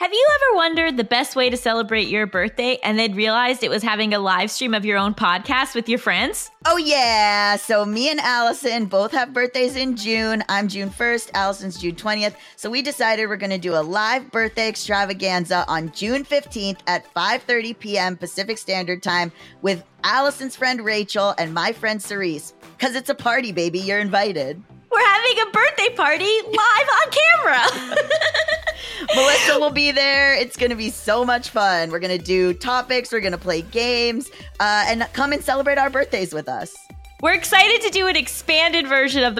Have you ever wondered the best way to celebrate your birthday and then realized it was having a live stream of your own podcast with your friends? Oh, yeah. So, me and Allison both have birthdays in June. I'm June 1st, Allison's June 20th. So, we decided we're going to do a live birthday extravaganza on June 15th at 5:30 p.m. Pacific Standard Time with Allison's friend Rachel and my friend Cerise. Cuz it's a party, baby. You're invited. We're having a birthday party live on. Melissa will be there. It's going to be so much fun. We're going to do topics, we're going to play games, uh, and come and celebrate our birthdays with us. We're excited to do an expanded version of the.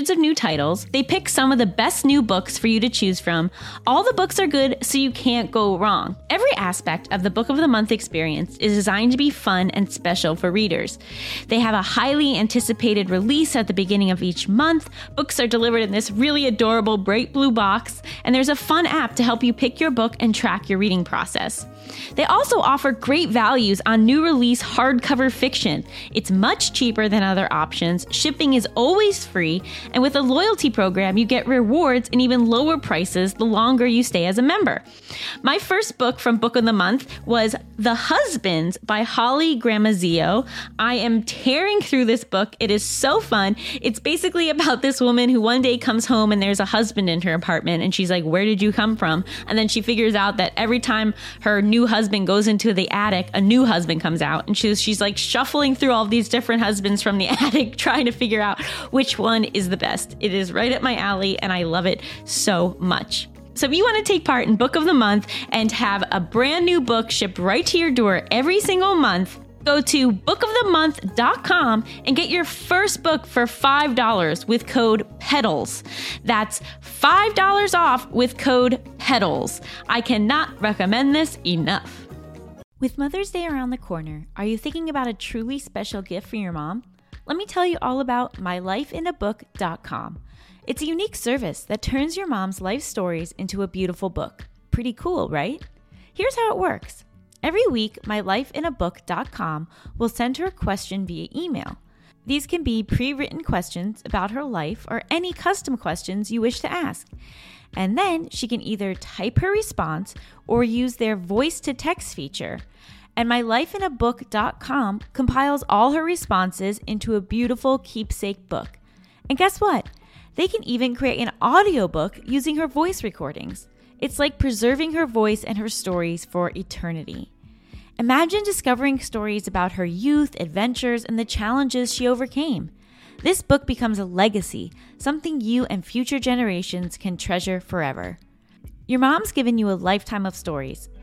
of new titles. They pick some of the best new books for you to choose from. All the books are good, so you can't go wrong. Every aspect of the Book of the Month experience is designed to be fun and special for readers. They have a highly anticipated release at the beginning of each month. Books are delivered in this really adorable bright blue box, and there's a fun app to help you pick your book and track your reading process. They also offer great values on new release hardcover fiction. It's much cheaper than other options, shipping is always free, and with a loyalty program, you get rewards and even lower prices the longer you stay as a member. My first book from Book of the Month was The Husbands by Holly Gramazio. I am tearing through this book. It is so fun. It's basically about this woman who one day comes home and there's a husband in her apartment, and she's like, Where did you come from? And then she figures out that every time her new husband goes into the attic, a new husband comes out, and she's she's like shuffling through all these different husbands from the attic, trying to figure out which one is the best. It is right up my alley, and I love it so much. So if you want to take part in Book of the Month and have a brand new book shipped right to your door every single month, go to bookofthemonth.com and get your first book for $5 with code PEDALS. That's $5 off with code PEDALS. I cannot recommend this enough. With Mother's Day around the corner, are you thinking about a truly special gift for your mom? Let me tell you all about mylifeinabook.com. It's a unique service that turns your mom's life stories into a beautiful book. Pretty cool, right? Here's how it works. Every week, mylifeinabook.com will send her a question via email. These can be pre written questions about her life or any custom questions you wish to ask. And then she can either type her response or use their voice to text feature. And mylifeinabook.com compiles all her responses into a beautiful keepsake book. And guess what? They can even create an audiobook using her voice recordings. It's like preserving her voice and her stories for eternity. Imagine discovering stories about her youth, adventures, and the challenges she overcame. This book becomes a legacy, something you and future generations can treasure forever. Your mom's given you a lifetime of stories.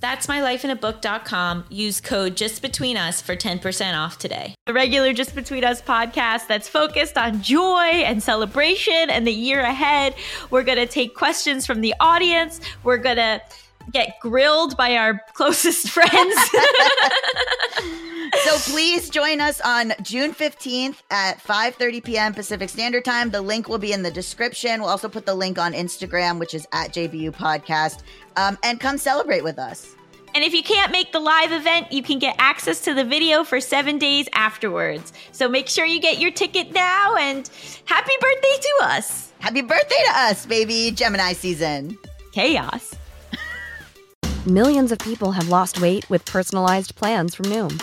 That's mylifeinabook.com. Use code JustBetweenUs for 10% off today. The regular Just Between Us podcast that's focused on joy and celebration and the year ahead. We're going to take questions from the audience. We're going to get grilled by our closest friends. so please join us on June 15th at 5:30 p.m. Pacific Standard Time. The link will be in the description. We'll also put the link on Instagram, which is at JBU Podcast. Um, and come celebrate with us. And if you can't make the live event, you can get access to the video for seven days afterwards. So make sure you get your ticket now and happy birthday to us. Happy birthday to us, baby. Gemini season. Chaos. Millions of people have lost weight with personalized plans from Noom,